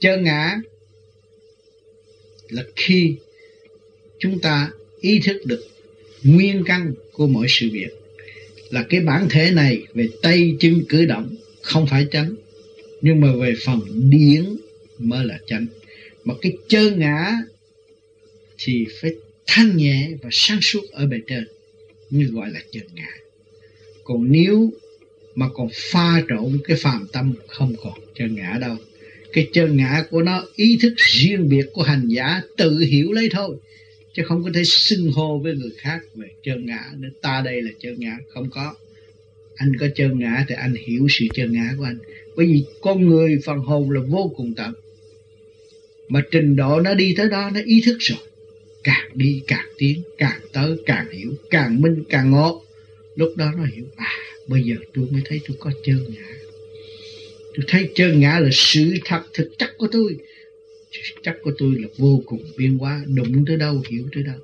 chơn ngã là khi chúng ta ý thức được nguyên căn của mọi sự việc, là cái bản thể này về tay chân cử động không phải chánh, nhưng mà về phần điển mới là chánh. Mà cái chơn ngã thì phải thanh nhẹ và sáng suốt ở bề trên, như gọi là chơn ngã. Còn nếu mà còn pha trộn cái phàm tâm không còn chân ngã đâu cái chân ngã của nó, ý thức riêng biệt của hành giả, tự hiểu lấy thôi. Chứ không có thể xưng hô với người khác về chân ngã nên ta đây là chân ngã, không có. Anh có chân ngã thì anh hiểu sự chân ngã của anh. Bởi vì con người phần hồn là vô cùng tận. Mà trình độ nó đi tới đó, nó ý thức rồi. Càng đi càng tiến, càng tới càng hiểu, càng minh càng ngộ. Lúc đó nó hiểu à bây giờ tôi mới thấy tôi có chân ngã tôi thấy chân ngã là sự thật, thực chất của tôi. Chắc chất của tôi là vô cùng biến hóa, đụng tới đâu, hiểu tới đâu.